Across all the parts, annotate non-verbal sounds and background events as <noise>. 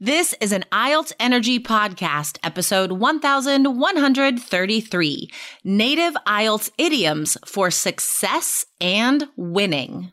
This is an IELTS Energy Podcast, episode 1133 Native IELTS Idioms for Success and Winning.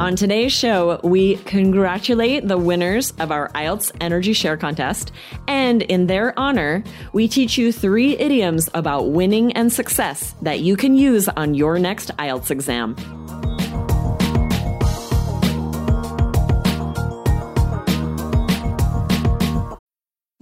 On today's show, we congratulate the winners of our IELTS Energy Share Contest, and in their honor, we teach you three idioms about winning and success that you can use on your next IELTS exam.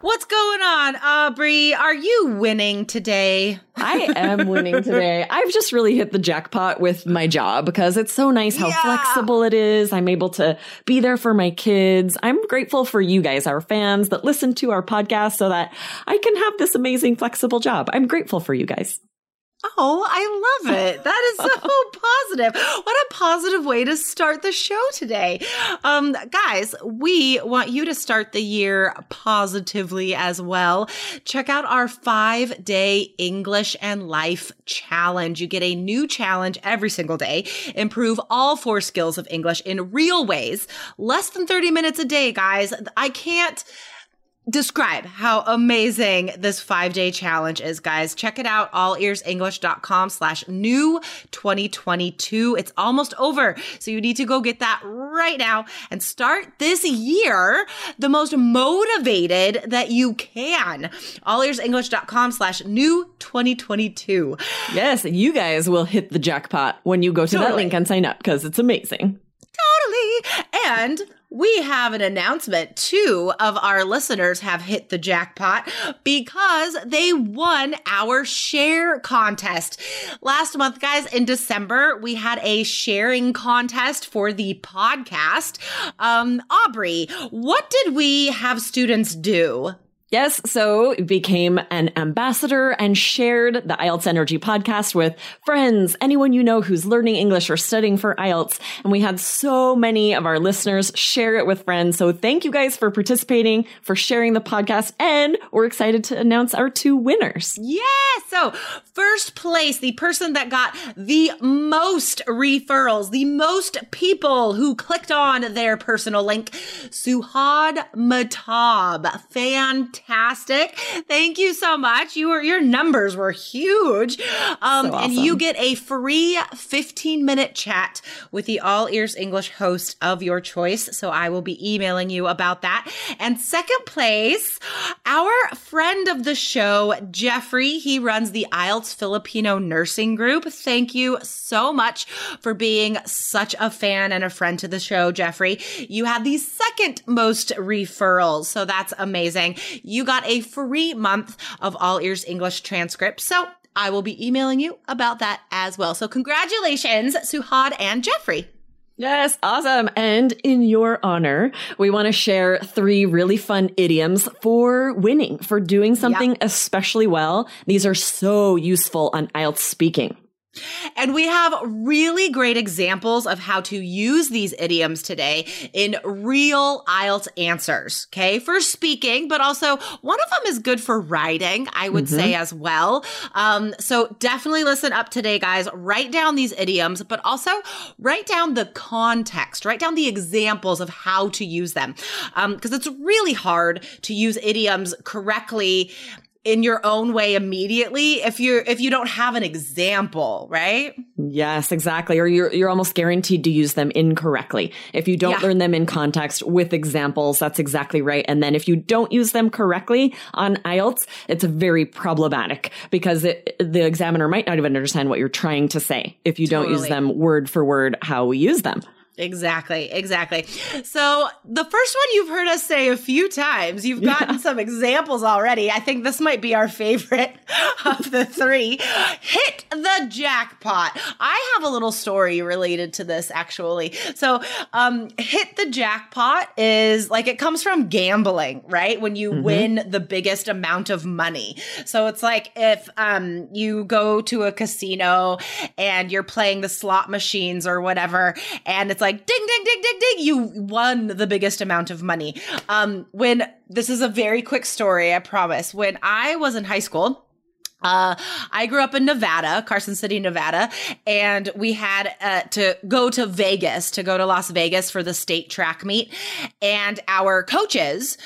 What's going on, Aubrey? Are you winning today? I am winning today. I've just really hit the jackpot with my job because it's so nice how Yeah. flexible it is. I'm able to be there for my kids. I'm grateful for you guys, our fans that listen to our podcast so that I can have this amazing flexible job. I'm grateful for you guys. Oh, I love it. That is so <laughs> positive. What a positive way to start the show today. Um, guys, we want you to start the year positively as well. Check out our five day English and life challenge. You get a new challenge every single day. Improve all four skills of English in real ways. Less than 30 minutes a day, guys. I can't describe how amazing this five day challenge is, guys. Check it out, allearsenglish.com slash new 2022. It's almost over. So you need to go get that right now and start this year the most motivated that you can. Allearsenglish.com slash new 2022. Yes, you guys will hit the jackpot when you go to that link and sign up because it's amazing. Totally. And we have an announcement. Two of our listeners have hit the jackpot because they won our share contest. Last month, guys, in December, we had a sharing contest for the podcast. Um, Aubrey, what did we have students do? Yes, so became an ambassador and shared the IELTS Energy podcast with friends, anyone you know who's learning English or studying for IELTS. And we had so many of our listeners share it with friends. So thank you guys for participating, for sharing the podcast, and we're excited to announce our two winners. Yeah. So, first place, the person that got the most referrals, the most people who clicked on their personal link, Suhad Matab. Fantastic. Thank you so much. You were, your numbers were huge. Um, So and you get a free 15 minute chat with the All Ears English host of your choice. So I will be emailing you about that. And second place, our friend of the show, Jeffrey, he runs the IELTS Filipino Nursing Group. Thank you so much for being such a fan and a friend to the show, Jeffrey. You had the second most referrals. So that's amazing. You got a free month of All Ears English transcripts. So I will be emailing you about that as well. So congratulations, Suhad and Jeffrey. Yes, awesome. And in your honor, we want to share three really fun idioms for winning, for doing something especially well. These are so useful on IELTS speaking. And we have really great examples of how to use these idioms today in real IELTS answers. Okay. For speaking, but also one of them is good for writing, I would say as well. Um, so definitely listen up today, guys. Write down these idioms, but also write down the context, write down the examples of how to use them. Um, cause it's really hard to use idioms correctly in your own way immediately if you're if you don't have an example, right? Yes, exactly. Or you're you're almost guaranteed to use them incorrectly. If you don't Yeah. learn them in context with examples, that's exactly right. And then if you don't use them correctly on IELTS, it's very problematic because it, the examiner might not even understand what you're trying to say if you don't use them word for word how we use them. Exactly, exactly. So the first one you've heard us say a few times. You've gotten some examples already. I think this might be our favorite <laughs> of the three. Hit the jackpot. I have a little story related to this actually. So, um, hit the jackpot is like it comes from gambling, right? When you win the biggest amount of money. So it's like if um you go to a casino and you're playing the slot machines or whatever, and it's like ding ding ding ding ding, you won the biggest amount of money. Um, when this is a very quick story, I promise. When I was in high school. Uh, I grew up in Nevada, Carson City, Nevada, and we had uh, to go to Vegas, to go to Las Vegas for the state track meet. And our coaches,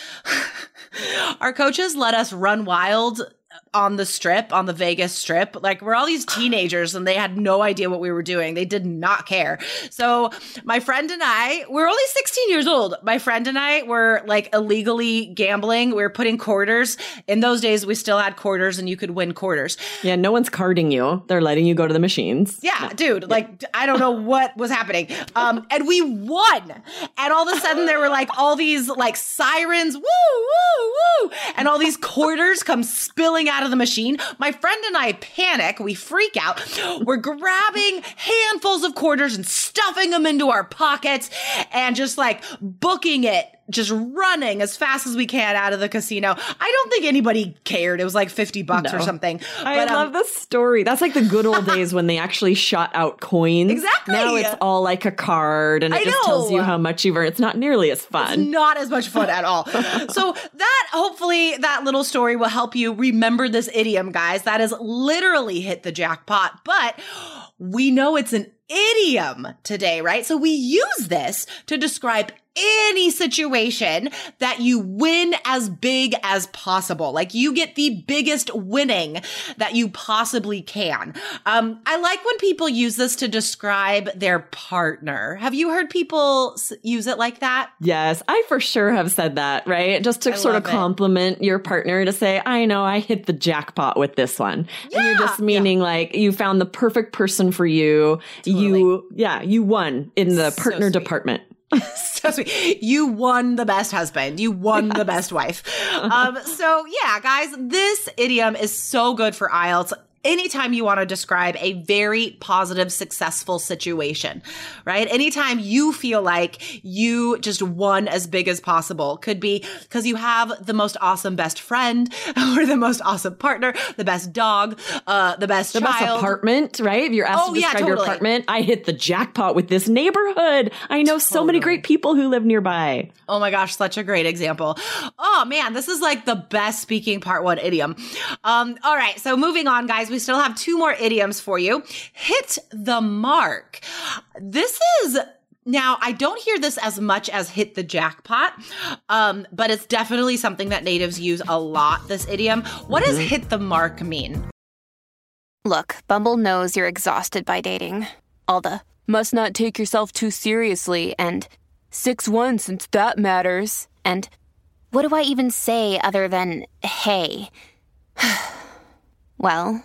<laughs> our coaches let us run wild on the strip, on the Vegas strip. Like we're all these teenagers and they had no idea what we were doing. They did not care. So my friend and I, we're only 16 years old. My friend and I were like illegally gambling. We were putting quarters. In those days, we still had quarters and you could win quarters. Yeah, no one's carding you. They're letting you go to the machines. Yeah, dude, like I don't know what was happening. Um, and we won. And all of a sudden there were like all these like sirens, woo, woo, woo, and all these quarters come spilling out of the machine. My friend and I panic, we freak out. We're grabbing handfuls of quarters and stuffing them into our pockets and just like booking it just running as fast as we can out of the casino. I don't think anybody cared. It was like 50 bucks or something. I But, um, love this story. That's like the good old days when they actually shot out coins. Exactly. Now it's all like a card and it I just tells you how much you've earned. It's not nearly as fun. It's not as much fun at all. <laughs> so that hopefully that little story will help you remember this idiom, guys. That has literally hit the jackpot, but we know it's an idiom today, right? So we use this to describe any situation that you win as big as possible. Like you get the biggest winning that you possibly can. Um, I like when people use this to describe their partner. Have you heard people use it like that? Yes, I for sure have said that, right? Just to I sort of love it. compliment your partner to say, I know I hit the jackpot with this one. and you're just Yeah, meaning like you found the perfect person for you. You, yeah, you won in the So partner sweet. department. <laughs> so sweet. You won the best husband. You won the best wife. Um, so yeah, guys, this idiom is so good for IELTS. Anytime you want to describe a very positive, successful situation, right? Anytime you feel like you just won as big as possible, could be because you have the most awesome best friend, <laughs> or the most awesome partner, the best dog, uh, the best The best apartment, right? If you're asked Oh, to yeah, describe your apartment, I hit the jackpot with this neighborhood. I know so many great people who live nearby. Oh my gosh, such a great example. Oh man, this is like the best speaking part one idiom. Um, all right, so moving on, guys, we still have two more idioms for you. Hit the mark. This is now, I don't hear this as much as hit the jackpot, um, but it's definitely something that natives use a lot, this idiom. What does hit the mark mean? Look, Bumble knows you're exhausted by dating. All the must not take yourself too seriously and 6 1 since that matters. And what do I even say other than hey? <sighs> well,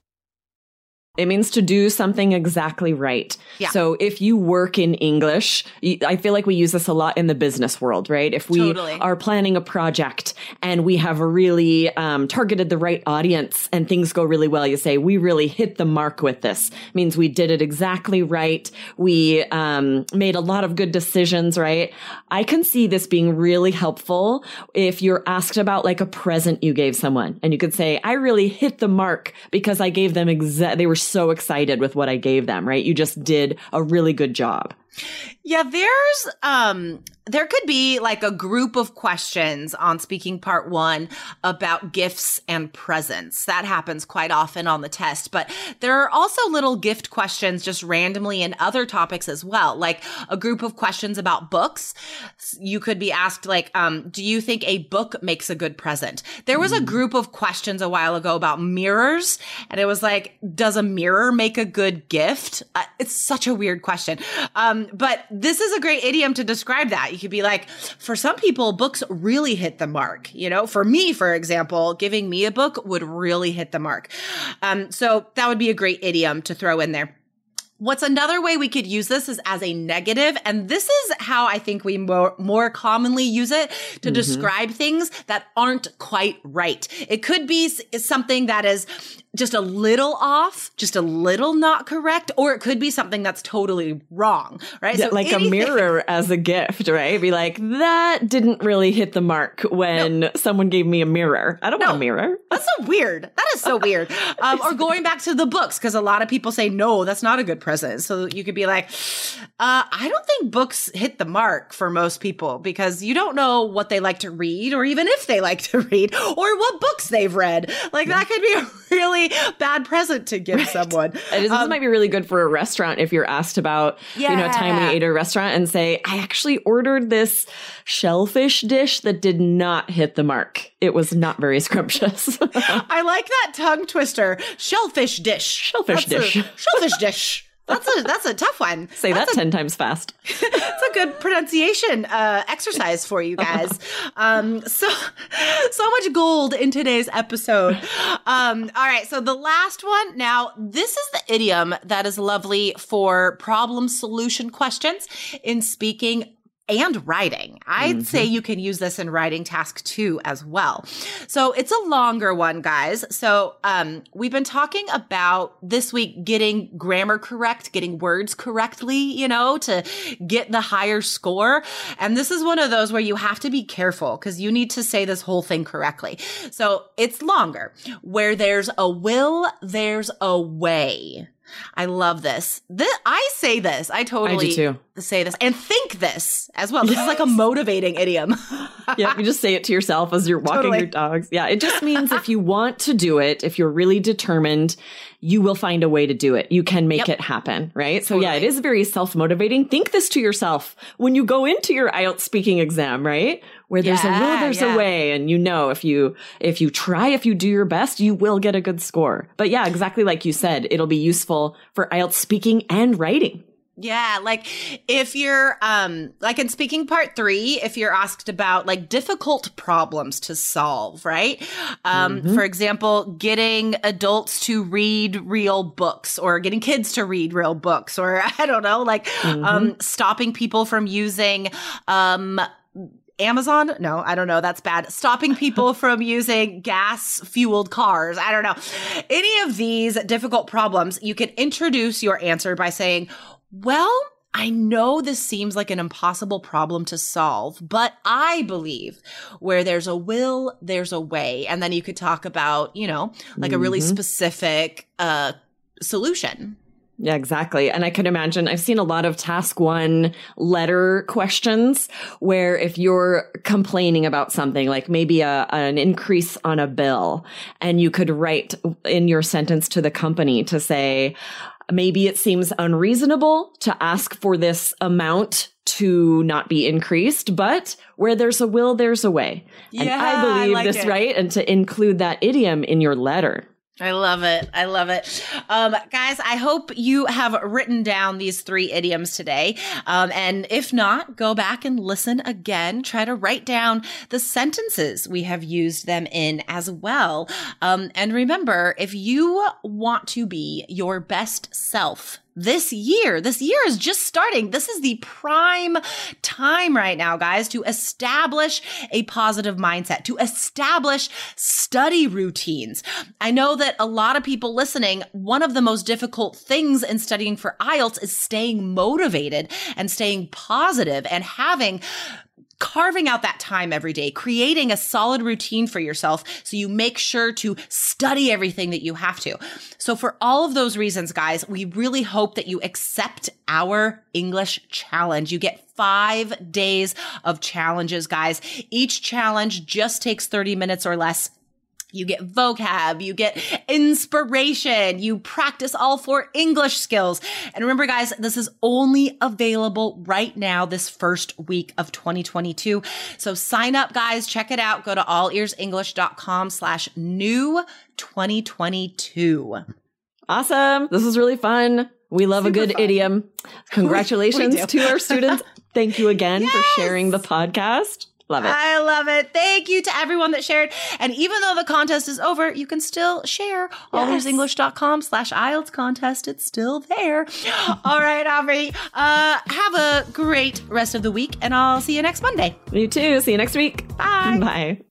It means to do something exactly right. Yeah. So if you work in English, I feel like we use this a lot in the business world, right? If we Totally. are planning a project and we have really um, targeted the right audience and things go really well, you say, we really hit the mark with this. means we did it exactly right. We um, made a lot of good decisions, right? I can see this being really helpful if you're asked about like a present you gave someone and you could say, I really hit the mark because I gave them exa- they were so excited with what I gave them, right? You just did a really good job. Yeah, there's um there could be like a group of questions on speaking part 1 about gifts and presents. That happens quite often on the test, but there are also little gift questions just randomly in other topics as well. Like a group of questions about books. You could be asked like um do you think a book makes a good present? There was a group of questions a while ago about mirrors and it was like does a mirror make a good gift? Uh, it's such a weird question. Um but this is a great idiom to describe that. You could be like, for some people, books really hit the mark. You know, for me, for example, giving me a book would really hit the mark. Um, so that would be a great idiom to throw in there. What's another way we could use this is as a negative, and this is how I think we more, more commonly use it to mm-hmm. describe things that aren't quite right. It could be something that is just a little off, just a little not correct, or it could be something that's totally wrong, right? Yeah, so like anything- a mirror <laughs> as a gift, right? Be like, that didn't really hit the mark when no. someone gave me a mirror. I don't no. want a mirror. That's so weird. That is so weird. <laughs> Um, or going back to the books, because a lot of people say, no, that's not a good present. So you could be like, uh, I don't think books hit the mark for most people because you don't know what they like to read, or even if they <laughs> like to read, or what books they've read. Like that could be a really bad present to give right. someone. this um, might be really good for a restaurant if you're asked about, yeah. you know, a time we ate at a restaurant and say, I actually ordered this shellfish dish that did not hit the mark. It was not very <laughs> scrumptious. I like that tongue twister. Shellfish dish. Shellfish That's dish. <laughs> shellfish dish. That's a that's a tough one. Say that's that a, ten times fast. <laughs> It's a good pronunciation uh, exercise for you guys. Um, so so much gold in today's episode. Um, all right, so the last one. Now, this is the idiom that is lovely for problem solution questions in speaking and writing. I'd mm-hmm. say you can use this in writing task two as well. So it's a longer one, guys. So um, we've been talking about this week getting grammar correct, getting words correctly, you know, to get the higher score. And this is one of those where you have to be careful because you need to say this whole thing correctly. So it's longer. Where there's a will, there's a way. I love this. This I say this. I totally I do too. Say this and think this as well. This yes. is like a motivating idiom. <laughs> <laughs> yeah, you just say it to yourself as you're walking totally. your dogs. Yeah, it just means if you want to do it, if you're really determined, you will find a way to do it. You can make yep. it happen, right? So yeah, it is very self-motivating. Think this to yourself when you go into your IELTS speaking exam, right? where there's yeah, a will, there's yeah. a way. And you know, if you, if you try, if you do your best, you will get a good score. But yeah, exactly like you said, it'll be useful for IELTS speaking and writing. Yeah, like if you're um like in speaking part 3, if you're asked about like difficult problems to solve, right? Um mm-hmm. for example, getting adults to read real books or getting kids to read real books or <laughs> I don't know, like mm-hmm. um stopping people from using um Amazon? No, I don't know. That's bad. Stopping people <laughs> from using gas fueled cars. I don't know. Any of these difficult problems, you can introduce your answer by saying, well, I know this seems like an impossible problem to solve, but I believe where there's a will, there's a way. And then you could talk about, you know, like mm-hmm. a really mm-hmm. specific uh, solution. Yeah, exactly. And I could imagine I've seen a lot of task one letter questions where if you're complaining about something, like maybe a, an increase on a bill, and you could write in your sentence to the company to say, maybe it seems unreasonable to ask for this amount to not be increased, but where there's a will, there's a way. Yeah, and I believe I like this, it. right? And to include that idiom in your letter. I love it. I love it. Um, guys, I hope you have written down these three idioms today. Um, and if not, go back and listen again. Try to write down the sentences we have used them in as well. Um, and remember, if you want to be your best self, this year. This year is just starting. This is the prime time right now, guys, to establish a positive mindset, to establish study routines. I know that a lot of people listening, one of the most difficult things in studying for IELTS is staying motivated and staying positive and having carving out that time every day, creating a solid routine for yourself so you make sure to study everything that you have to. So for all of those reasons, guys, we really hope that you accept our English challenge. You get five days of challenges, guys. Each challenge just takes 30 minutes or less you get vocab, you get inspiration, you practice all four English skills. And remember, guys, this is only available right now, this first week of 2022. So sign up, guys, check it out. Go to allearsenglish.com slash new 2022. Awesome. This is really fun. We love Super a good fun. idiom. <laughs> Congratulations to our students. <laughs> Thank you again for sharing the podcast. Love it. I love it. Thank you to everyone that shared. And even though the contest is over, you can still share allearsenglish.com slash IELTS contest. It's still there. <gasps> All right, Aubrey. Uh, have a great rest of the week, and I'll see you next Monday. You too. See you next week. Bye. Bye.